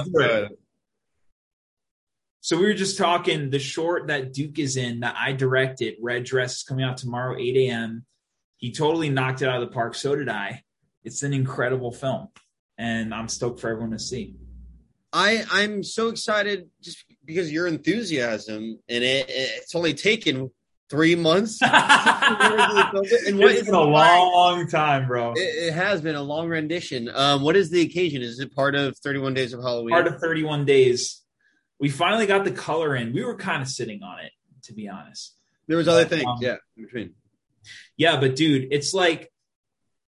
Uh, so we were just talking the short that Duke is in that I directed, Red Dress, is coming out tomorrow, 8 a.m. He totally knocked it out of the park. So did I. It's an incredible film, and I'm stoked for everyone to see. I I'm so excited just because your enthusiasm and it it's only taken three months. and what it's been a long time, bro. It, it, has been a long rendition. Um, what is the occasion? Is it part of 31 Days of Halloween? Part of 31 Days. We finally got the color in. We were kind of sitting on it, to be honest. There was other things, um, yeah, in between. Yeah, but dude, it's like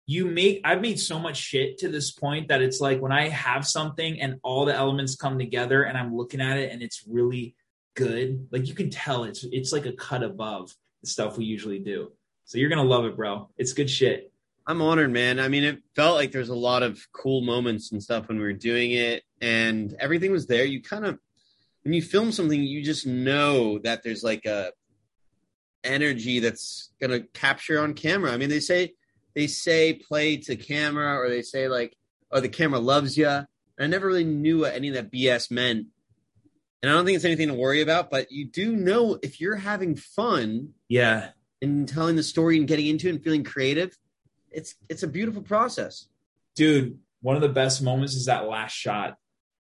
you make I've made so much shit to this point that it's like when I have something and all the elements come together and I'm looking at it and it's really good, like you can tell it's it's like a cut above the stuff we usually do. So you're gonna love it, bro. It's good shit. I'm honored, man. I mean, it felt like there's a lot of cool moments and stuff when we were doing it, and everything was there. You kind of, when you film something, you just know that there's like a energy that's gonna capture on camera. I mean, they say they say play to camera or they say like, oh, the camera loves you. I never really knew what any of that BS meant. And I don't think it's anything to worry about, but you do know if you're having fun, yeah, and telling the story and getting into it and feeling creative, it's it's a beautiful process. Dude, one of the best moments is that last shot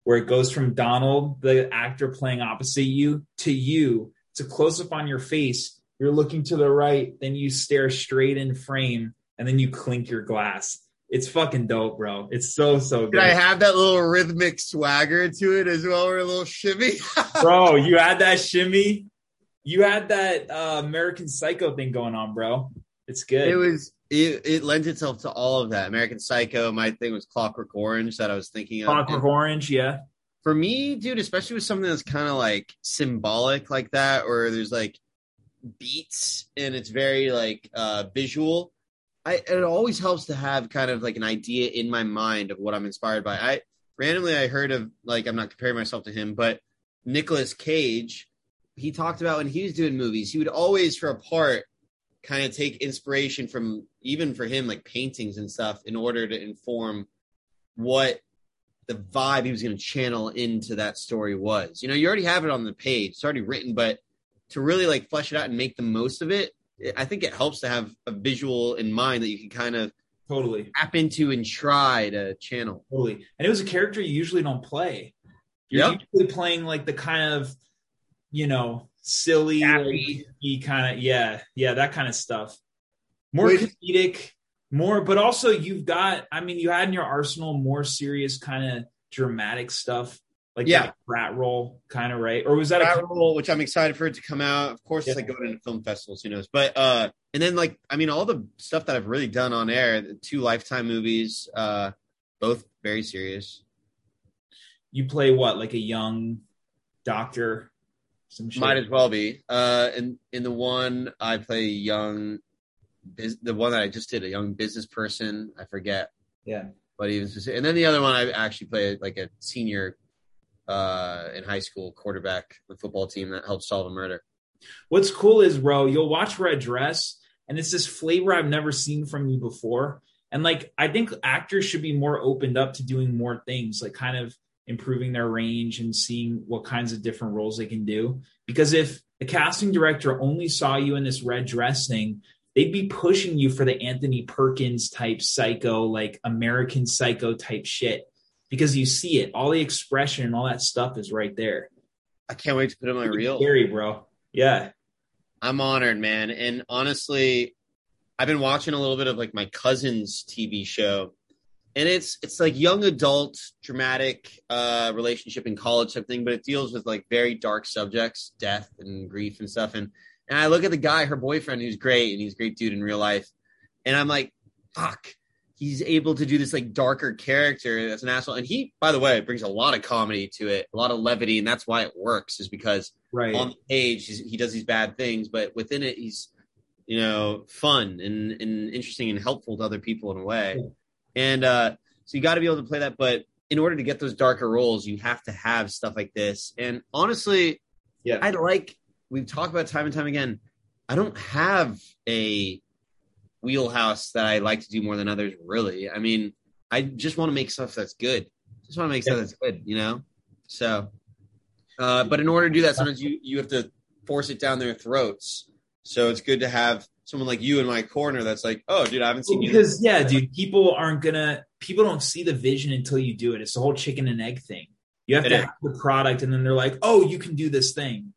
where it goes from Donald, the actor playing opposite you, to you. It's a close up on your face. You're looking to the right, then you stare straight in frame and then you clink your glass. It's fucking dope, bro. It's so so good. Did I have that little rhythmic swagger to it as well, or a little shimmy? bro, you had that shimmy. You had that uh, American Psycho thing going on, bro. It's good. It was it, it lent itself to all of that. American Psycho. My thing was Clockwork Orange that I was thinking of. Clockwork and Orange, yeah. For me, dude, especially with something that's kind of like symbolic like that, or there's like beats and it's very like uh visual I it always helps to have kind of like an idea in my mind of what I'm inspired by. I randomly I heard of like I'm not comparing myself to him, but Nicolas Cage, he talked about when he was doing movies, he would always for a part kind of take inspiration from even for him like paintings and stuff in order to inform what the vibe he was going to channel into that story was. You know, you already have it on the page, it's already written, but to really like flesh it out and make the most of it, I think it helps to have a visual in mind that you can kind of totally tap into and try to channel. Totally. And it was a character you usually don't play. You're yep. usually playing like the kind of, you know, silly, like, kind of, yeah, yeah, that kind of stuff. More Wait. comedic, more, but also you've got, I mean, you had in your arsenal more serious kind of dramatic stuff like yeah, rat roll kind of right, or was that a rat a roll? Which I'm excited for it to come out. Of course, yeah. it's like going into film festivals, who knows? But uh, and then like I mean, all the stuff that I've really done on air, the two Lifetime movies, uh, both very serious. You play what, like a young doctor? Some shit. Might as well be. Uh, in in the one I play young, the one that I just did, a young business person. I forget. Yeah. But even and then the other one I actually play like a senior uh, in high school, quarterback the football team that helped solve a murder. What's cool is, bro, you'll watch Red Dress, and it's this flavor I've never seen from you before. And like, I think actors should be more opened up to doing more things, like kind of improving their range and seeing what kinds of different roles they can do. Because if the casting director only saw you in this red dress thing, they'd be pushing you for the Anthony Perkins type psycho, like American psycho type shit because you see it. All the expression and all that stuff is right there. I can't wait to put it on my reel. Scary, bro. Yeah. I'm honored, man. And honestly, I've been watching a little bit of like my cousin's TV show. And it's it's like young adult dramatic uh relationship in college type thing, but it deals with like very dark subjects, death and grief and stuff. And and I look at the guy, her boyfriend, who's great and he's a great dude in real life. And I'm like, fuck, he's able to do this like darker character that's an asshole. And he, by the way, brings a lot of comedy to it, a lot of levity, and that's why it works. Is because right. on the page he does these bad things, but within it he's you know fun and and interesting and helpful to other people in a way. Yeah. And uh, so you got to be able to play that, but in order to get those darker roles, you have to have stuff like this. And honestly, yeah, I'd like we've talked about time and time again. I don't have a wheelhouse that I like to do more than others. Really, I mean, I just want to make stuff that's good. just want to make stuff that's good, you know. So, uh, but in order to do that, sometimes you you have to force it down their throats. So it's good to have someone like you in my corner that's like, oh, dude, I haven't seen Well, you because yeah, dude, people aren't gonna people don't see the vision until you do it. It's the whole chicken and egg thing. You have It to is. have the product, and then they're like, "Oh, you can do this thing."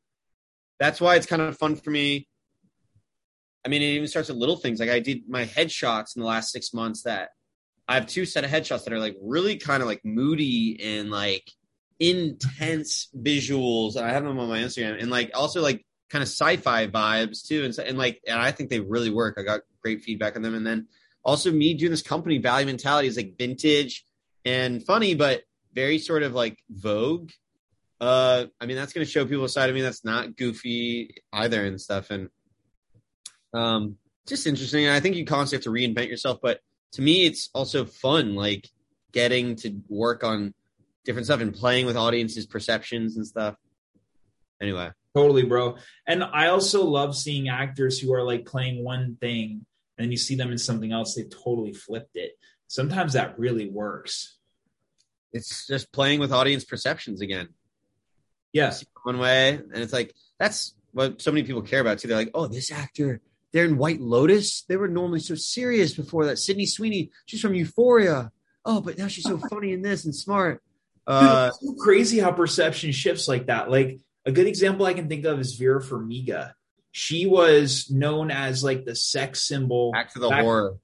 that's why it's kind of fun for me. I mean, it even starts with little things. Like I did my headshots in the last six months. That I have two set of headshots that are like really kind of like moody and like intense visuals. And I have them on my Instagram and like also like kind of sci-fi vibes too. And so, and like, and I think they really work. I got great feedback on them. And then also me doing this company valley mentality is like vintage and funny, but very sort of like Vogue uh i mean that's going to show people a side of me that's not goofy either and stuff and um just interesting i think you constantly have to reinvent yourself but to me it's also fun like getting to work on different stuff and playing with audiences perceptions and stuff anyway Totally, bro. And I also love seeing actors who are like playing one thing, and then you see them in something else. They totally flipped it. Sometimes that really works. it's just playing with audience perceptions again Yes. one way and it's like that's what so many people care about too they're like oh this actor they're in white lotus they were normally so serious before that sydney sweeney she's from euphoria oh but now she's so funny in this and smart Dude, uh it's so crazy how perception shifts like that. Like a good example I can think of is Vera Farmiga. She was known as like the sex symbol. back to the Back- horror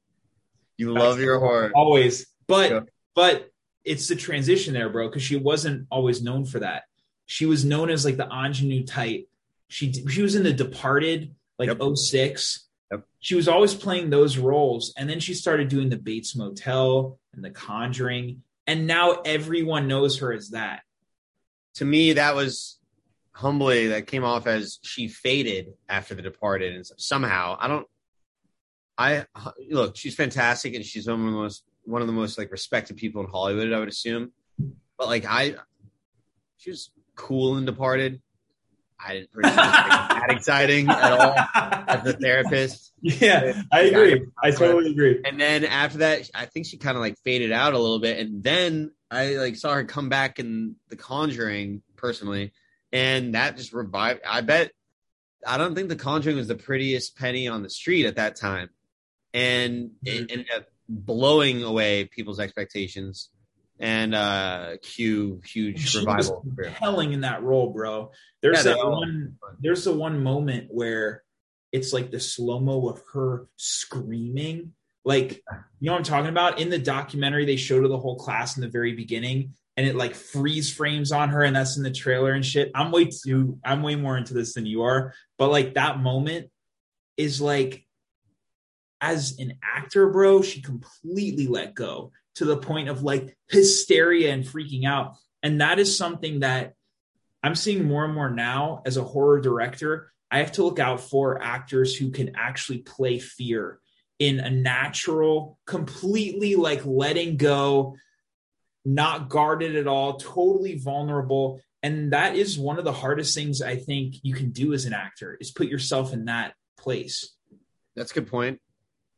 you love your the- horror always, but Yeah. but it's the transition there, bro. Because she wasn't always known for that. She was known as like the ingenue type. She she was in The Departed, like Yep. 06. Yep. She was always playing those roles, and then she started doing the Bates Motel and The Conjuring, and now everyone knows her as that. to me that was humbly that came off as she faded after the departed and somehow i don't i look she's fantastic and she's one of the most one of the most like respected people in hollywood i would assume but like i she was cool and departed i didn't really that exciting at all as a therapist Yeah, I agree. I totally agree. and then after that i think she kind of like faded out a little bit and then i like saw her come back in the conjuring personally and that just revived i bet i don't think the conjuring was the prettiest penny on the street at that time and it mm-hmm. ended up blowing away people's expectations and uh cue huge She revival was compelling in that role, bro. There's Yeah, that one. There's the one moment where it's like the slow mo of her screaming. Like you know what I'm talking about? In the documentary, they showed to the whole class in the very beginning, and it like freeze frames on her, and that's in the trailer and shit. I'm way too. I'm way more into this than you are, but like that moment is like as an actor, bro, she completely let go to the point of like hysteria and freaking out. And that is something that I'm seeing more and more now as a horror director. I have to look out for actors who can actually play fear in a natural, completely like letting go, not guarded at all, totally vulnerable. And that is one of the hardest things I think you can do as an actor is put yourself in that place. That's a good point.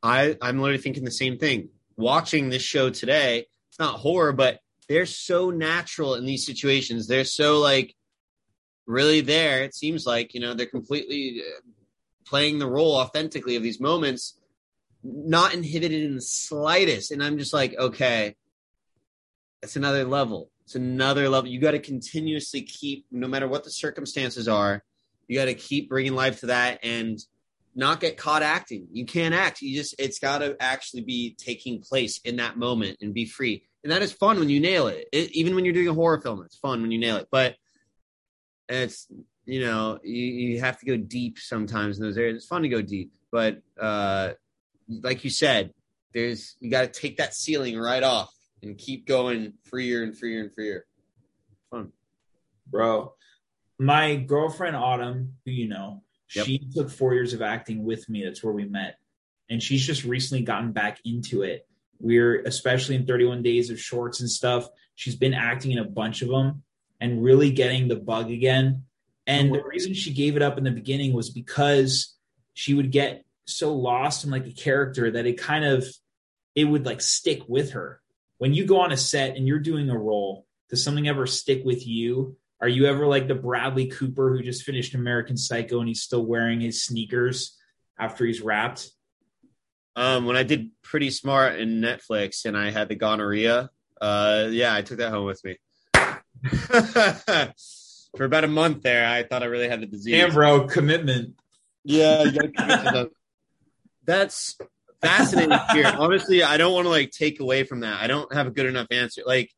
I I'm literally thinking the same thing. Watching this show today, it's not horror, but they're so natural in these situations. They're so like really there. It seems like you know they're completely uh, playing the role authentically of these moments, not inhibited in the slightest. And I'm just like, okay, that's another level. It's another level. You got to continuously keep, no matter what the circumstances are, you got to keep bringing life to that and not get caught acting. You can't act. You just it's got to actually be taking place in that moment and be free. And that is fun when you nail it. it. Even when you're doing a horror film, it's fun when you nail it. But it's you know you, you have to go deep sometimes in those areas. It's fun to go deep, but uh, like you said, there's you got to take that ceiling right off and keep going freer and freer and freer. Fun. bro. My girlfriend Autumn, who you know, Yep. she took four years of acting with me. That's where we met, and she's just recently gotten back into it. We're especially in 31 Days of Shorts and stuff. She's been acting in a bunch of them and really getting the bug again. And the reason she gave it up in the beginning was because she would get so lost in like a character that it kind of it would like stick with her. When you go on a set and you're doing a role Does something ever stick with you? Are you ever like the Bradley Cooper who just finished American Psycho and he's still wearing his sneakers after he's wrapped? Um, when I did Pretty Smart in Netflix and I had the gonorrhea, uh, yeah, I took that home with me. For about a month there, I thought I really had the disease. Damn, bro, commitment. Yeah, commit. That's fascinating here. Honestly, I don't want to like take away from that. I don't have a good enough answer. Like,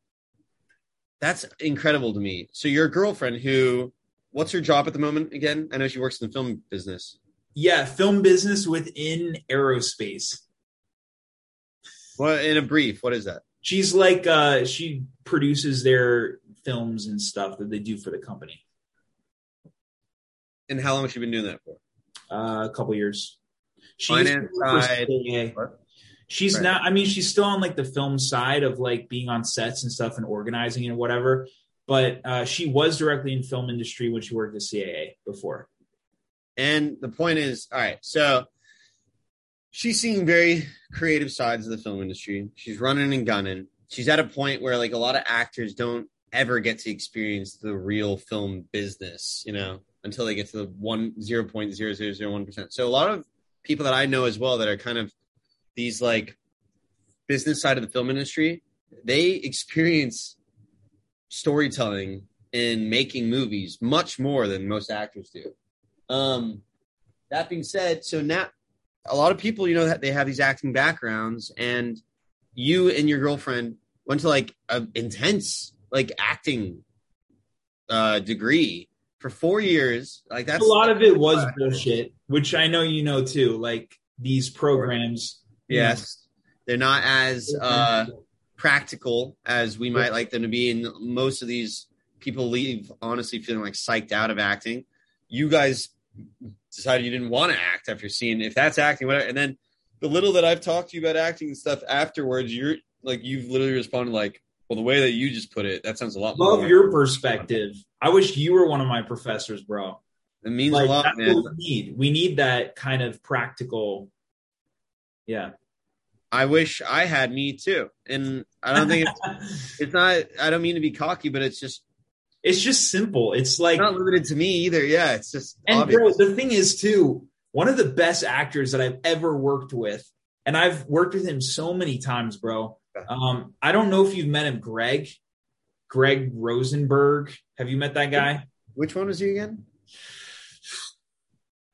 that's incredible to me. So your girlfriend, who, what's her job at the moment again? I know she works in the film business. Yeah, film business within aerospace. Well, in a brief, what is that? She's like uh she produces their films and stuff that they do for the company. And how long has she been doing that for? Uh, a couple years. She's Finance side. She's Right. not. I mean, she's still on like the film side of like being on sets and stuff and organizing and whatever. But uh, she was directly in film industry when she worked at CAA before. And the point is, all right, so she's seeing very creative sides of the film industry. She's running and gunning. She's at a point where like a lot of actors don't ever get to experience the real film business, you know, until they get to the one zero point zero zero zero one percent. So a lot of people that I know as well that are kind of these like business side of the film industry, they experience storytelling in making movies much more than most actors do. Um, that being said, so now a lot of people, you know, that they have these acting backgrounds, and you and your girlfriend went to like an intense like acting uh degree for four years. Like that's a lot of it was bullshit, which I know you know too. Like these programs. Yes, they're not as uh practical as we might like them to be, and most of these people leave honestly feeling like psyched out of acting. You guys decided you didn't want to act after seeing if that's acting, whatever. And then the little that I've talked to you about acting and stuff afterwards, you're like you've literally responded like, "Well, the way that you just put it, that sounds a lot more." love your perspective. I wish you were one of my professors, bro. it means Like a lot, man. we need. We need that kind of practical. Yeah. I wish I had me too, and I don't think it's, it's not. I don't mean to be cocky, but it's just it's just simple. It's like it's not limited to me either. Yeah, it's just And obvious. bro, the thing is too, one of the best actors that I've ever worked with, and I've worked with him so many times, bro. Um, I don't know if you've met him, Greg. Greg Rosenberg. Have you met that guy? Which one was he again?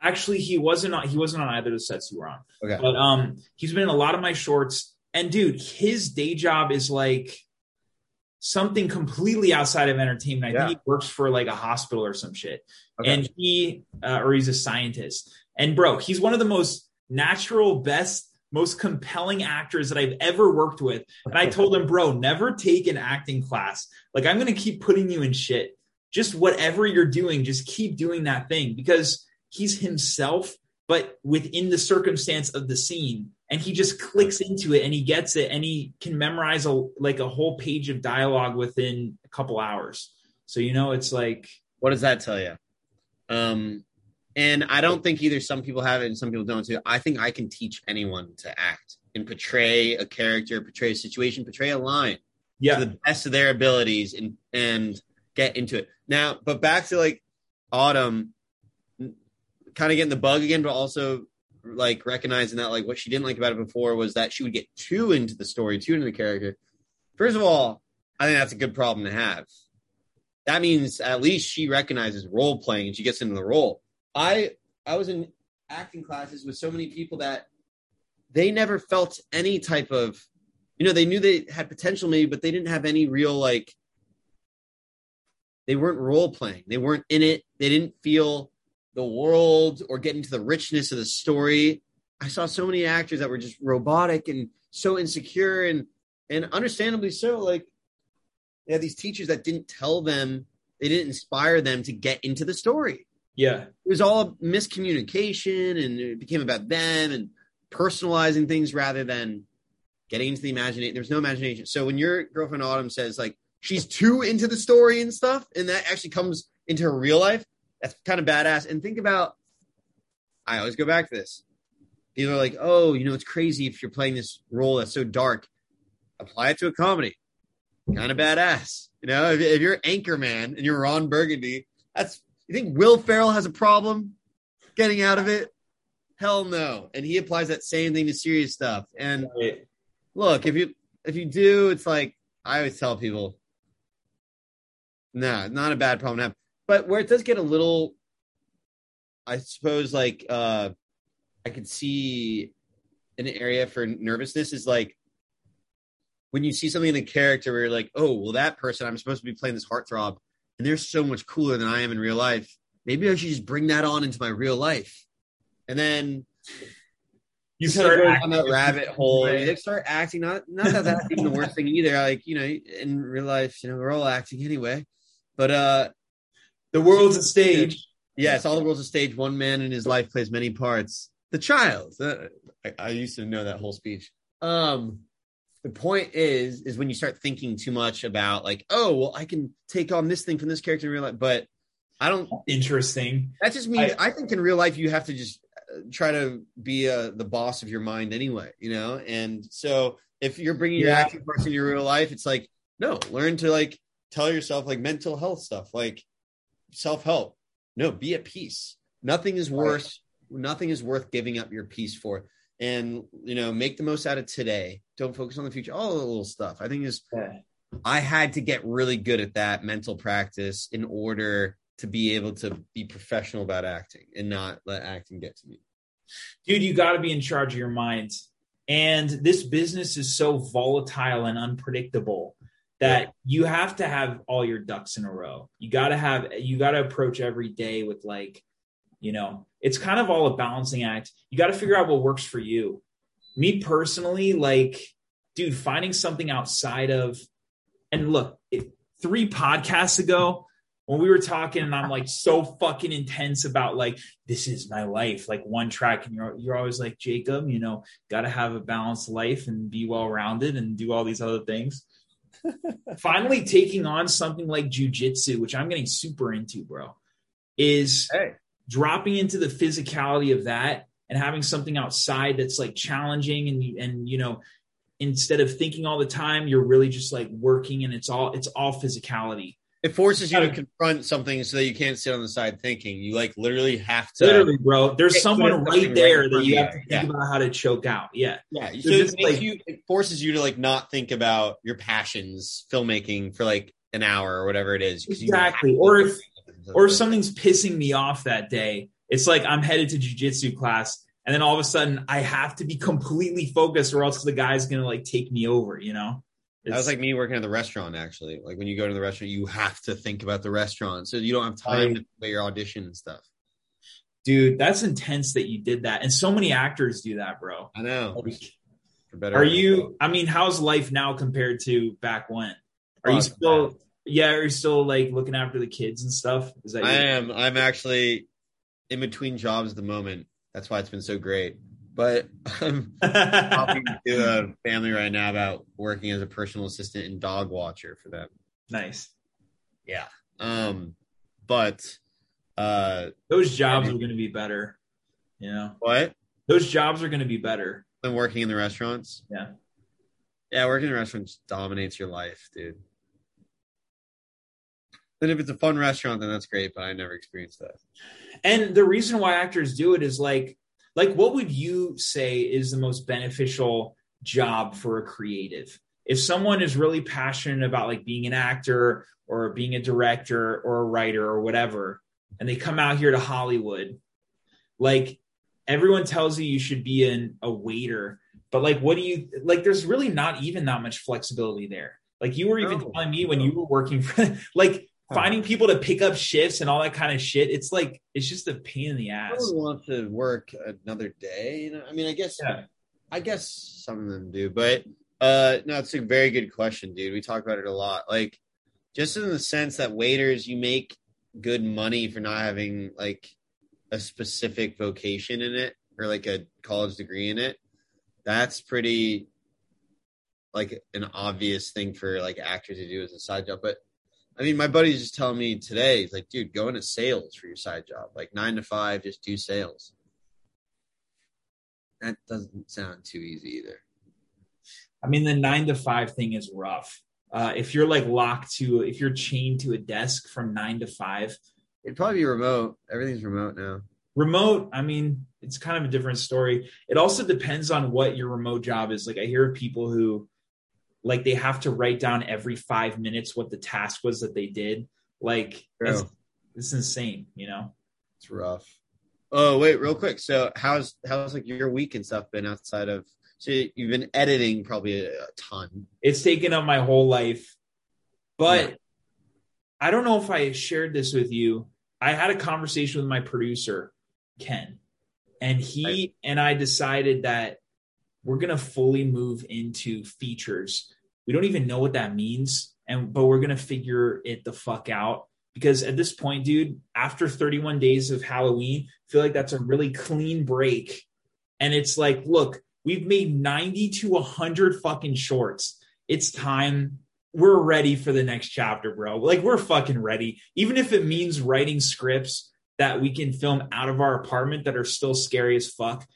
Actually, he wasn't on he wasn't on either of the sets you were on. Okay. But um he's been in a lot of my shorts. And dude, his day job is like something completely outside of entertainment. I Yeah. think he works for like a hospital or some shit. Okay. and he uh, or he's a scientist and bro he's one of the most natural best most compelling actors that i've ever worked with and i told him bro never take an acting class like i'm gonna keep putting you in shit just whatever you're doing just keep doing that thing because he's himself but within the circumstance of the scene and he just clicks into it and he gets it and he can memorize a like a whole page of dialogue within a couple hours so you know it's like What does that tell you? Um, and I don't think either some people have it and some people don't too. I think I can teach anyone to act and portray a character, portray a situation, portray a line yeah to the best of their abilities and and get into it. Now, but back to like Autumn, kind of getting the bug again, but also like recognizing that like what she didn't like about it before was that she would get too into the story, too into the character. First of all, I think that's a good problem to have. That means at least she recognizes role playing and she gets into the role. I I was in acting classes with so many people that they never felt any type of you know they knew they had potential maybe but they didn't have any real like they weren't role playing they weren't in it they didn't feel the world or get into the richness of the story i saw so many actors that were just robotic and so insecure and and understandably so like they had these teachers that didn't tell them they didn't inspire them to get into the story yeah it was all miscommunication and it became about them and personalizing things rather than getting into the imagination. There's no imagination. So when your girlfriend Autumn says like she's too into the story and stuff, and that actually comes into her real life, that's kind of badass. And think about, I always go back to this. People are like, oh, you know, it's crazy if you're playing this role that's so dark. Apply it to a comedy. kind of badass. You know, if, if you're Anchorman and you're Ron Burgundy, that's you think Will Ferrell has a problem getting out of it? Hell no. And he applies that same thing to serious stuff. And look, if you if you do, it's like I always tell people, nah, not a bad problem to have. But where it does get a little, I suppose, like uh I could see an area for nervousness is like when you see something in a character where you're like, oh, well, that person I'm supposed to be playing this heartthrob, and they're so much cooler than I am in real life. Maybe I should just bring that on into my real life, and then You start down that rabbit hole. Right. You start acting. Not not that that's even the worst thing either. Like you know, in real life, you know, we're all acting anyway. But uh, the world's a stage. yes, all the world's a stage. One man in his life plays many parts. The child. Uh, I, I used to know that whole speech. Um, the point is, is when you start thinking too much about like, oh, well, I can take on this thing from this character in real life, but I don't. Interesting. That just means I, think in real life you have to just uh, try to be uh, the boss of your mind anyway, you know. And so if you're bringing your acting parts into your real life, it's like no, learn to like tell yourself like mental health stuff, like self help. No, be at peace. Nothing is worse. Nothing is worth giving up your peace for. And you know, make the most out of today. Don't focus on the future. All the little stuff. I think is Yeah. I had to get really good at that mental practice in order to be able to be professional about acting and not let acting get to me. dude, you got to be in charge of your mind. And this business is so volatile and unpredictable that you have to have all your ducks in a row. You got to have, you got to approach every day with like, you know, it's kind of all a balancing act. You got to figure out what works for you. Me personally, like, dude, finding something outside of, and look, it, three podcasts ago, when we were talking and I'm like so fucking intense about like this is my life, like one track, and you're you're always like Jacob, you know, got to have a balanced life and be well rounded and do all these other things. Finally, taking on something like jujitsu, which I'm getting super into, bro, is Hey, dropping into the physicality of that and having something outside that's like challenging and and you know instead of thinking all the time you're really just like working and it's all it's all physicality it forces you to confront something so that you can't sit on the side thinking. You like literally have to. literally bro there's someone right there right that you have to think Yeah. about how to choke out yeah Yeah, so it makes like- you. It forces you to like not think about your passions, filmmaking for like an hour or whatever it is. Exactly. Or if- or if something's pissing me off that day it's like i'm headed to jujitsu class and then all of a sudden i have to be completely focused or else the guy's gonna like take me over you know That was like me working at the restaurant. Actually, like when you go to the restaurant, you have to think about the restaurant, so you don't have time Right. to play your audition and stuff. dude that's intense that you did that and so many actors do that bro I know. Like, better. are you i mean how's life now compared to back when are you oh, Fuck still yeah are you still like looking after the kids and stuff is that I am. I'm actually in between jobs at the moment. That's why it's been so great. But I'm talking to a family right now about working as a personal assistant and dog watcher for them. nice Yeah. Um. But uh, those jobs are going to be better you know what? those jobs are going to be better than working in the restaurants. Yeah. Yeah, working in restaurants dominates your life, dude. Then if it's a fun restaurant, then that's great. But I never experienced that. and the reason why actors do it is like like what would you say is the most beneficial job for a creative? If someone is really passionate about like being an actor or being a director or a writer or whatever and they come out here to hollywood like everyone tells you you should be an, a waiter but like what do you like there's really not even that much flexibility there. Like you were even telling me when you were working for like finding people to pick up shifts and all that kind of shit it's like it's just a pain in the I ass would want to work another day. You know, I mean, I guess, Yeah. I guess some of them do, but uh, no, it's a very good question, dude. We talk about it a lot. Like, just in the sense that waiters, you make good money for not having like a specific vocation in it or like a college degree in it. That's pretty like an obvious thing for like actors to do as a side job, but I mean, my buddy's just telling me today, he's like, dude, go into sales for your side job. Like nine to five, just do sales. That doesn't sound too easy either. I mean, the nine to five thing is rough. Uh, if you're like locked to, if you're chained to a desk from nine to five, It'd probably be remote. Everything's remote now. remote i mean it's kind of a different story it also depends on what your remote job is like i hear of people who like they have to write down every five minutes what the task was that they did like it's insane you know It's rough. Oh wait, real quick. So how's how's like your week and stuff been outside of? So you've been editing probably a, a ton. it's taken up my whole life but Yeah. i don't know if i shared this with you i had a conversation with my producer ken and he Right. and i decided that we're going to fully move into features we don't even know what that means and but we're going to figure it the fuck out because at this point dude after 31 days of halloween I feel like that's a really clean break. And it's like look we've made 90 to 100 fucking shorts. It's time. We're ready for the next chapter bro. Like we're fucking ready. Even if it means writing scripts that we can film out of our apartment that are still scary as fuck.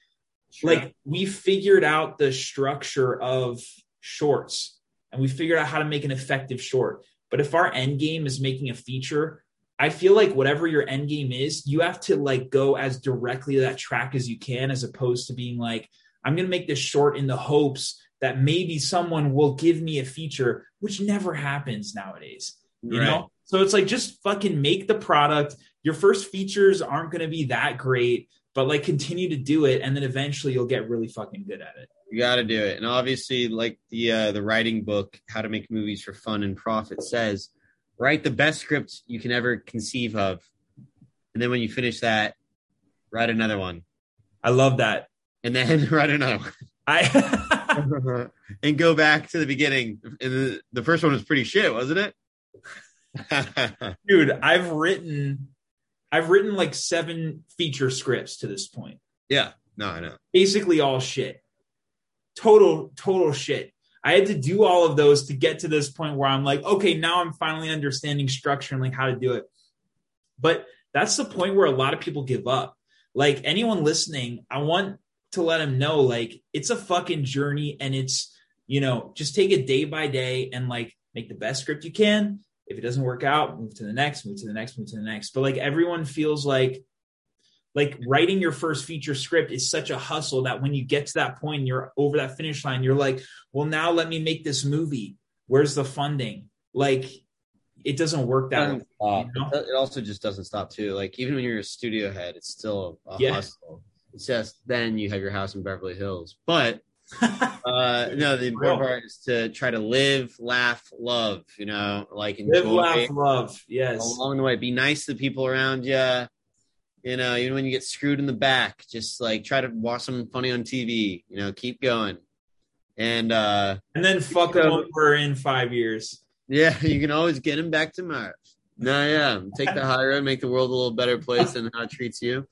Like we figured out the structure of shorts and we figured out how to make an effective short. But if our end game is making a feature i feel like whatever your end game is you have to like go as directly to that track as you can as opposed to being like i'm going to make this short in the hopes that maybe someone will give me a feature which never happens nowadays you Right. know? So it's like just fucking make the product. Your first features aren't going to be that great but like continue to do it and then eventually you'll get really fucking good at it You got to do it. And obviously, like the uh, the writing book, How to Make Movies for Fun and Profit, says, write the best script you can ever conceive of, and then when you finish that, write another one, i love that and then write another one. i and go back to the beginning. And the, the first one was pretty shit, wasn't it? dude i've written i've written like seven feature scripts to this point yeah. No, I know. basically all shit total total shit. I had to do all of those to get to this point where i'm like okay now i'm finally understanding structure and like how to do it. But that's the point where a lot of people give up. Like anyone listening i want to let them know like it's a fucking journey and it's you know just take it day by day and like make the best script you can. If it doesn't work out move to the next move to the next move to the next. But like everyone feels like like writing your first feature script is such a hustle that when you get to that point and you're over that finish line you're like well now let me make this movie where's the funding like it doesn't work that way you know? It it also just doesn't stop too. Like even when you're a studio head, it's still a Yeah. hustle. It's just then you have your house in Beverly Hills. But uh no, the important part is to try to live, laugh, love. You know, like enjoy live laugh love yes along the way. Be nice to the people around you. You know, even when you get screwed in the back, just like try to watch something funny on TV. You know, keep going. And uh and then fuck them over in five years yeah, you can always get him back tomorrow. No, yeah, take the high road, make the world a little better place than how it treats you.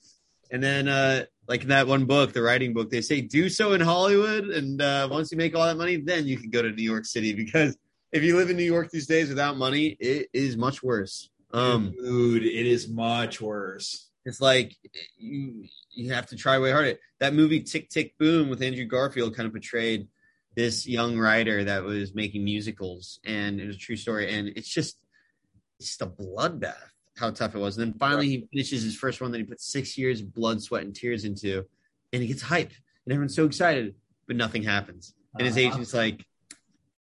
And then, uh, like in that one book, the writing book, they say do so in Hollywood, and uh, once you make all that money, then you can go to New York City because if you live in New York these days without money, it is much worse. Um, dude it is much worse it's like you you have to try way harder. That movie Tick Tick Boom with Andrew Garfield kind of portrayed this young writer that was making musicals, and it was a true story. And it's just it's just a bloodbath how tough it was. And then finally, he finishes his first one that he put six years of blood, sweat, and tears into, and he gets hype, and everyone's so excited, but nothing happens. And his agent's like,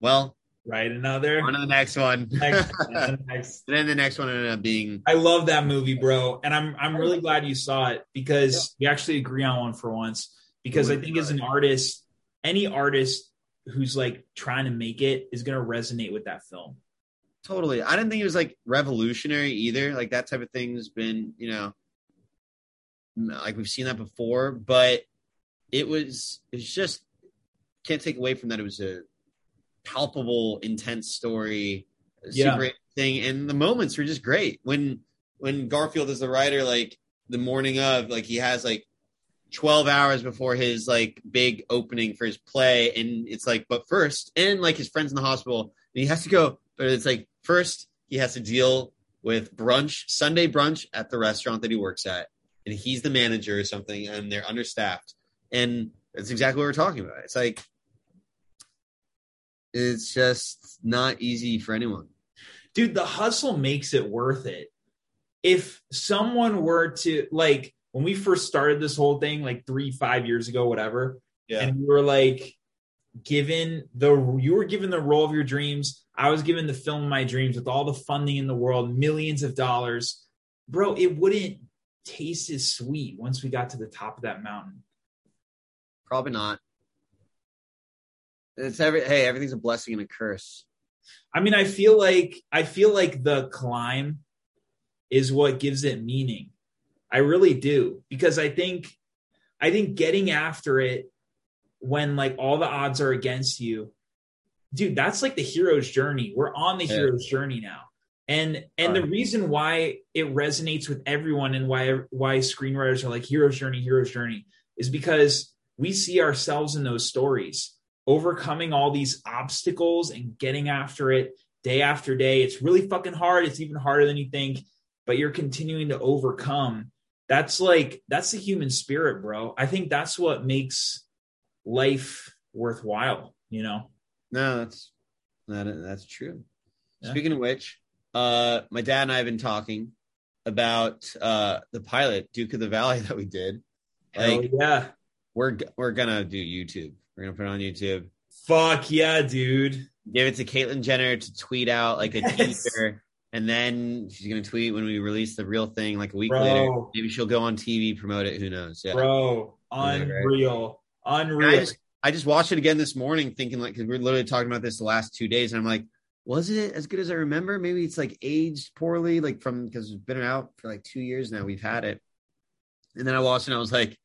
"Well, right another on to the next one." next, and next And then the next one ended up being I love that movie, bro, and I'm I'm really glad you saw it because we actually agree on one for once. Because I think as an artist, any artist who's like trying to make it is gonna resonate with that film. Totally. I didn't think it was like revolutionary either. Like that type of thing's been, you know, like we've seen that before, but it was it's just can't take away from that it was a palpable, intense story, Yeah. super thing, and the moments were just great. When when Garfield is the writer, like the morning of, like he has like 12 hours before his like big opening for his play and it's like but first and like his friends in the hospital and he has to go but it's like first he has to deal with brunch sunday brunch at the restaurant that he works at and he's the manager or something and they're understaffed and that's exactly what we're talking about it's like it's just not easy for anyone. dude the hustle makes it worth it if someone were to like when we first started this whole thing like three five years ago whatever yeah. and you were like given the you were given the role of your dreams i was given the film of my dreams with all the funding in the world millions of dollars bro it wouldn't taste as sweet once we got to the top of that mountain Probably not. It's every hey, everything's a blessing and a curse. I mean, I feel like I feel like the climb is what gives it meaning. I really do because I think I think getting after it when like all the odds are against you, dude, that's like the hero's journey. We're on the Yeah. hero's journey now. And and the reason why it resonates with everyone and why why screenwriters are like hero's journey, hero's journey is because we see ourselves in those stories overcoming all these obstacles and getting after it day after day. It's really fucking hard. It's even harder than you think, but you're continuing to overcome. That's like, that's the human spirit, bro. I think that's what makes life worthwhile, you know? No, that's that, that's true. Yeah. Speaking of which, uh, my dad and I have been talking about uh the pilot Duke of the Valley that we did. Like yeah. we're we're gonna do YouTube. We're gonna put it on YouTube. Fuck yeah, dude. Give it to Caitlyn Jenner to tweet out like a Yes. teaser, and then she's gonna tweet when we release the real thing like a week Bro. later. Maybe she'll go on TV promote it. Who knows? Yeah. Bro, unreal. Unreal. I just I just watched it again this morning, thinking like because we are literally talking about this the last two days, and I'm like, was it as good as I remember? Maybe it's like aged poorly, like from because it's been out for like two years now. We've had it, and then I watched it. and I was like,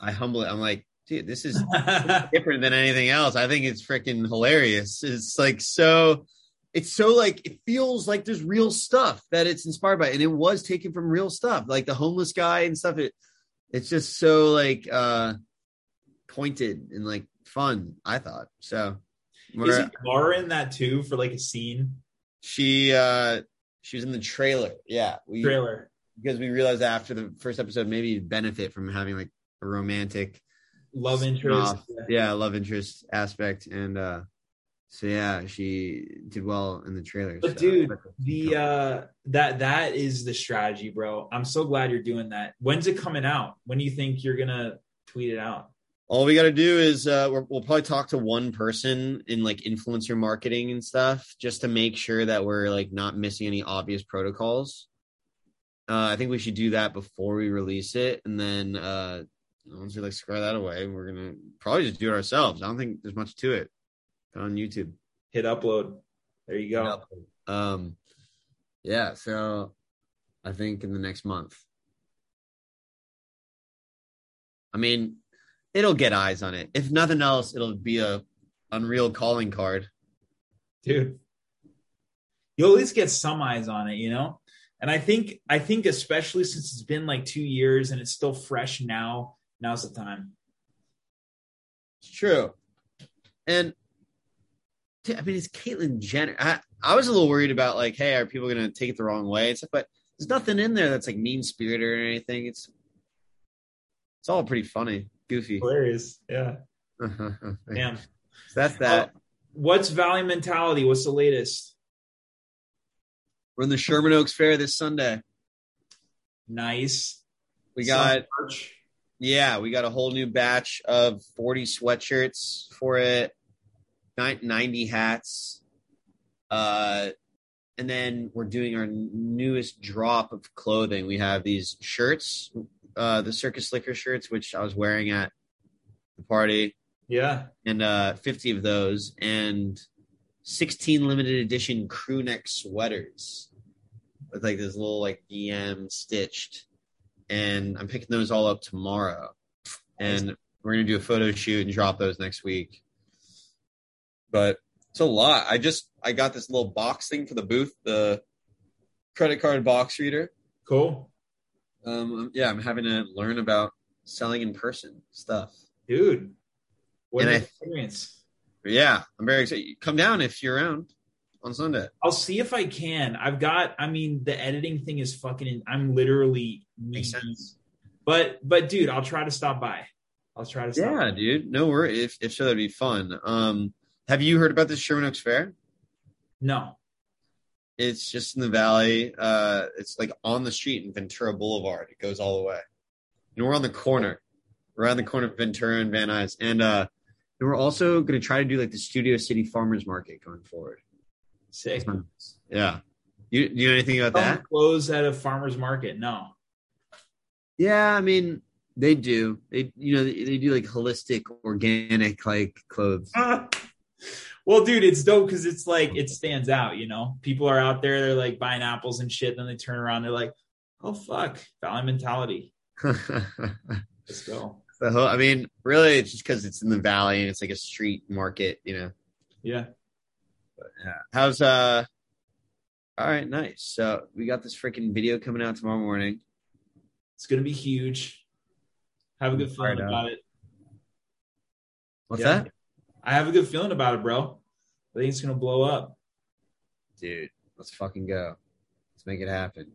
I humble it. I'm like, dude, this is different than anything else. I think it's freaking hilarious. It's like so. It's so like it feels like there's real stuff that it's inspired by, and it was taken from real stuff, like the homeless guy and stuff. It it's just so like uh pointed and like fun. I thought so. Is We're- in that too for like a scene she uh she was in the trailer. Yeah, we trailer? because we realized after the first episode maybe you'd benefit from having like a romantic Love interest. off. yeah love interest aspect and uh so yeah she did well in the trailer But so- dude, the uh that that is the strategy, bro. I'm so glad you're doing that. When's it coming out? When do you think you're gonna tweet it out? all we got to do is uh we're, we'll probably talk to one person in like influencer marketing and stuff just to make sure that we're like not missing any obvious protocols uh i think we should do that before we release it and then uh once we like square that away we're gonna probably just do it ourselves. I don't think there's much to it on youtube. Hit upload. There you go. um yeah so i think in the next month i mean it'll get eyes on it. If nothing else it'll be a unreal calling card. Dude you'll at least get some eyes on it you know? And i think i think especially since it's been like two years and it's still fresh now now's the time. It's true. And i mean it's caitlyn jenner. I, I was a little worried about like hey are people gonna take it the wrong way and stuff but there's nothing in there that's like mean spirited or anything. It's it's all pretty funny. Goofy. Hilarious. Yeah. So damn. That's that. Uh, what's valley mentality? What's the latest? We're in the sherman oaks fair this sunday. Nice. We got Some merch. Yeah, we got a whole new batch of 40 sweatshirts for it, 90 hats. Uh, and then we're doing our newest drop of clothing. We have these shirts, uh, the Circus Slicker shirts, which I was wearing at the party, yeah and uh, 50 of those, and 16 limited edition crew neck sweaters with like this little like DM stitched. And I'm picking those all up tomorrow. And we're gonna do a photo shoot and drop those next week. But it's a lot. I just I got this little box thing for the booth, the credit card box reader. cool Um yeah, I'm having to learn about selling in person stuff. dude what an experience yeah, I'm very excited. Come down if you're around on Sunday. I'll see if I can. I've got. I mean, the editing thing is fucking. I'm literally. Makes sense. But but dude, I'll try to stop by. I'll try to stop. Yeah, by. dude. No worry. If if so, that'd be fun. Um, Have you heard about the Sherman Oaks Fair? No. It's just in the valley. Uh, it's like on the street in Ventura Boulevard. It goes all the way. And we're on the corner, around the corner of Ventura and Van Nuys. And uh, and we're also going to try to do like the Studio City Farmers Market going forward. Sick. Yeah. You, you know anything about that? Clothes at a farmer's market. No. Yeah, I mean, they do. They, you know, they, they do like holistic, organic, like clothes. well, dude, it's dope because it's like it stands out. You know, people are out there, they're like buying apples and shit. Then they turn around, they're like, "Oh fuck, valley mentality." Let's go. The whole, I mean, really, it's just because it's in the valley and it's like a street market, you know. Yeah. But, yeah. How's uh? All right, nice. So we got this freaking video coming out tomorrow morning. It's gonna be huge. Have a good feeling about it. What's yeah. that? I have a good feeling about it, bro. I think it's gonna blow up. Dude, let's fucking go. Let's make it happen.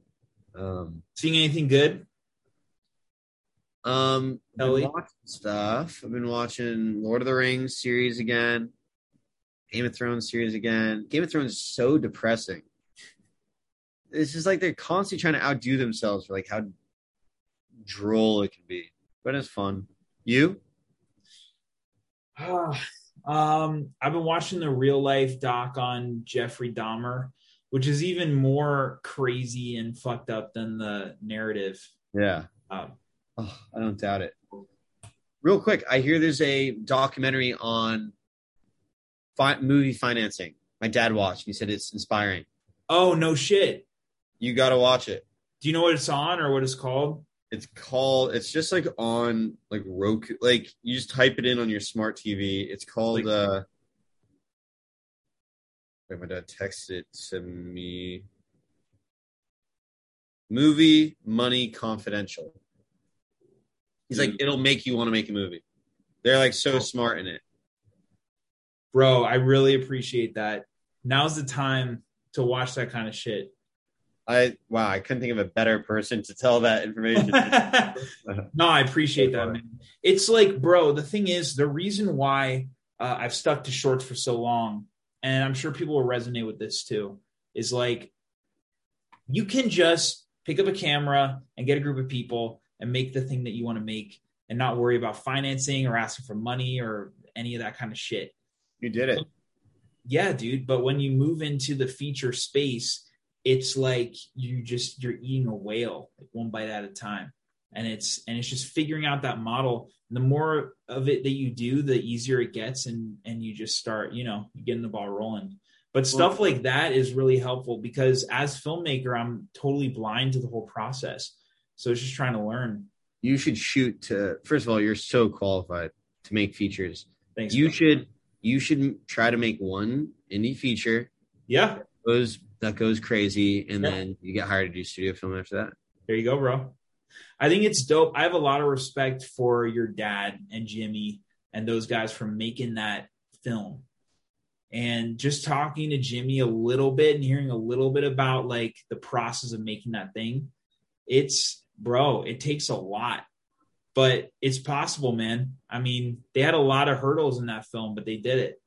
Um seeing anything good? Um Ellie? stuff. I've been watching Lord of the Rings series again. Game of Thrones series again. Game of Thrones is so depressing. It's just like they're constantly trying to outdo themselves for like how droll it can be but it's fun. You? um, I've been watching the real life doc on Jeffrey Dahmer, which is even more crazy and fucked up than the narrative. Yeah. Um, oh, I don't doubt it. Real quick, I hear there's a documentary on fi- movie financing. My dad watched. He said it's inspiring. Oh no shit! You got to watch it. Do you know what it's on or what it's called? It's called it's just like on like Roku like you just type it in on your smart TV. It's called uh wait, my dad texted it to me. Movie Money Confidential. He's like, it'll make you want to make a movie. They're like so smart in it. Bro, I really appreciate that. Now's the time to watch that kind of shit. I wow, I couldn't think of a better person to tell that information. no, I appreciate that, man. It's like, bro, the thing is, the reason why uh, I've stuck to shorts for so long, and I'm sure people will resonate with this too, is like you can just pick up a camera and get a group of people and make the thing that you want to make and not worry about financing or asking for money or any of that kind of shit. You did it. Yeah, dude. But when you move into the feature space, it's like you just you're eating a whale like one bite at a time. And it's and it's just figuring out that model. And the more of it that you do the easier it gets and and you just start you know getting the ball rolling. But stuff like that is really helpful because as filmmaker i'm totally blind to the whole process. So it's just trying to learn. You should shoot to first of all you're so qualified to make features. Thanks you should you should try to make one indie feature. Yeah. Goes that goes crazy, and yeah. then you get hired to do studio film after that. There you go, bro. I think it's dope. I have a lot of respect for your dad and Jimmy and those guys for making that film. And just talking to Jimmy a little bit and hearing a little bit about like the process of making that thing, it's bro, it takes a lot, but it's possible, man. I mean, they had a lot of hurdles in that film, but they did it.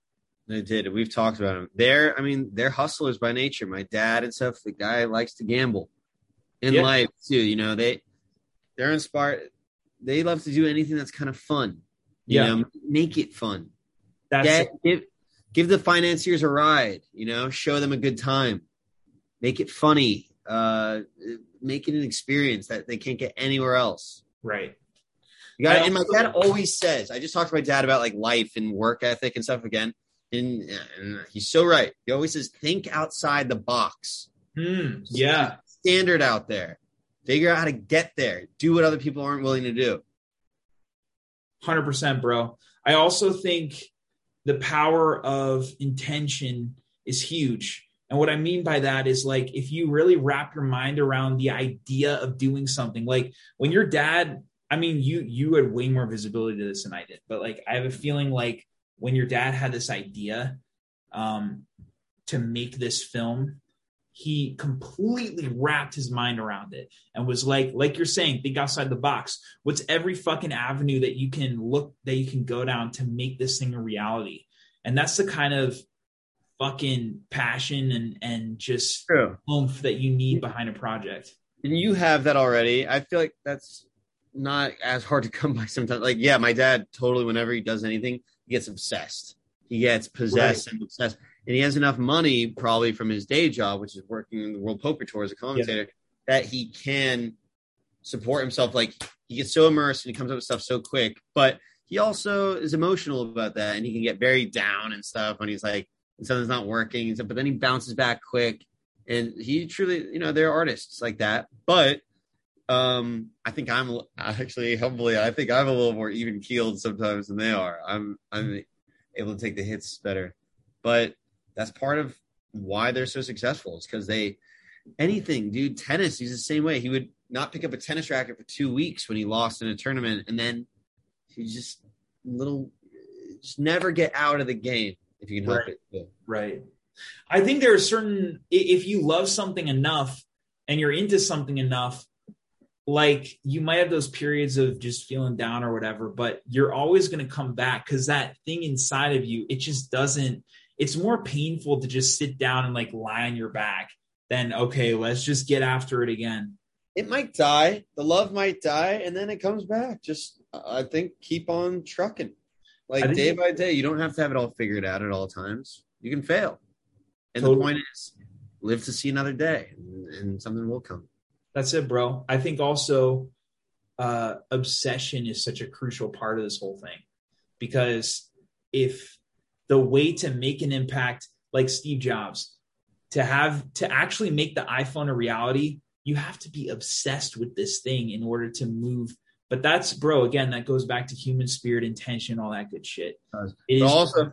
They did. We've talked about them. They're, I mean, they're hustlers by nature. My dad and stuff. The guy likes to gamble in yeah. life too. You know, they they're inspired. They love to do anything that's kind of fun. You yeah, know, make it fun. That's Get, give give the financiers a ride. You know, show them a good time. Make it funny. Uh, make it an experience that they can't get anywhere else. Right. You got. It. And my dad always says. I just talked to my dad about like life and work ethic and stuff again and, and he's so right. He always says, think outside the box. Mm, yeah. Standard out there. Figure out how to get there. Do what other people aren't willing to do. 100%, bro. I also think the power of intention is huge. And what I mean by that is like if you really wrap your mind around the idea of doing something, like when your dad, I mean, you you had way more visibility to this than I did, but like I have a feeling like when your dad had this idea um, to make this film he completely wrapped his mind around it and was like like you're saying think outside the box what's every fucking avenue that you can look that you can go down to make this thing a reality and that's the kind of fucking passion and and just True. oomph that you need behind a project. And you have that already. I feel like that's not as hard to come by sometimes. Like, yeah, my dad totally, whenever he does anything, gets obsessed. He gets possessed and obsessed. And he has enough money, probably from his day job, which is working in the World Poker Tour as a commentator, that he can support himself. Like, he gets so immersed and he comes up with stuff so quick. But he also is emotional about that and he can get very down and stuff when he's like, something's not working. and stuff, But then he bounces back quick. And he truly, you know, they're artists like that. But um, I think I'm actually humbly, I think I'm a little more even keeled sometimes than they are. I'm I'm able to take the hits better, but that's part of why they're so successful. It's because they anything, dude. Tennis, he's the same way. He would not pick up a tennis racket for two weeks when he lost in a tournament, and then he just little just never get out of the game if you can help Right. it. Right. I think there are certain if you love something enough and you're into something enough, like you might have those periods of just feeling down or whatever, but you're always going to come back because that thing inside of you, it just doesn't. It's more painful to just sit down and like lie on your back than okay, let's just get after it again. It might die. The love might die, and then it comes back. Just I think keep on trucking, like day by day. You don't have to have it all figured out at all times. You can fail, and Totally. the point is, live to see another day, and, and something will come. That's it, bro. I think also uh, obsession is such a crucial part of this whole thing because if the way to make an impact, like Steve Jobs, to have to actually make the iPhone a reality, you have to be obsessed with this thing in order to move. But that's, bro, again, that goes back to human spirit, intention, all that good shit. Does. It But is- also,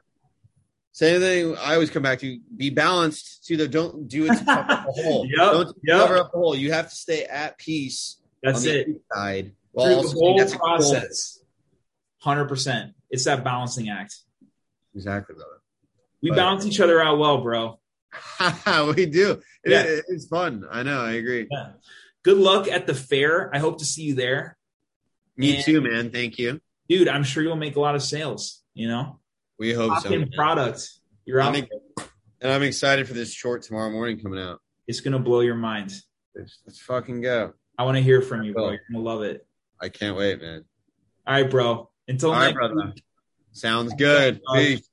same thing. I always come back to be balanced. To the don't do it to cover up the hole. Yep, Don't yep. cover up the hole. You have to stay at peace that's it. inside. While Through also the whole a process. 100%. It's that balancing act. Exactly, brother. We But- balance each other out well, bro. we do. It- Yeah. it's fun. I know. I agree. Yeah. Good luck at the fair. I hope to see you there. Me And- too, man. Thank you. Dude, I'm sure you'll make a lot of sales, you know? We hope so. Man. product. You're out. and I'm excited for this short tomorrow morning coming out. It's going to blow your mind. Let's, let's fucking go. I want to hear from you, bro. You're going to love it. I can't wait, man. All right, bro. Until All right, next brother. week. Sounds good. Peace.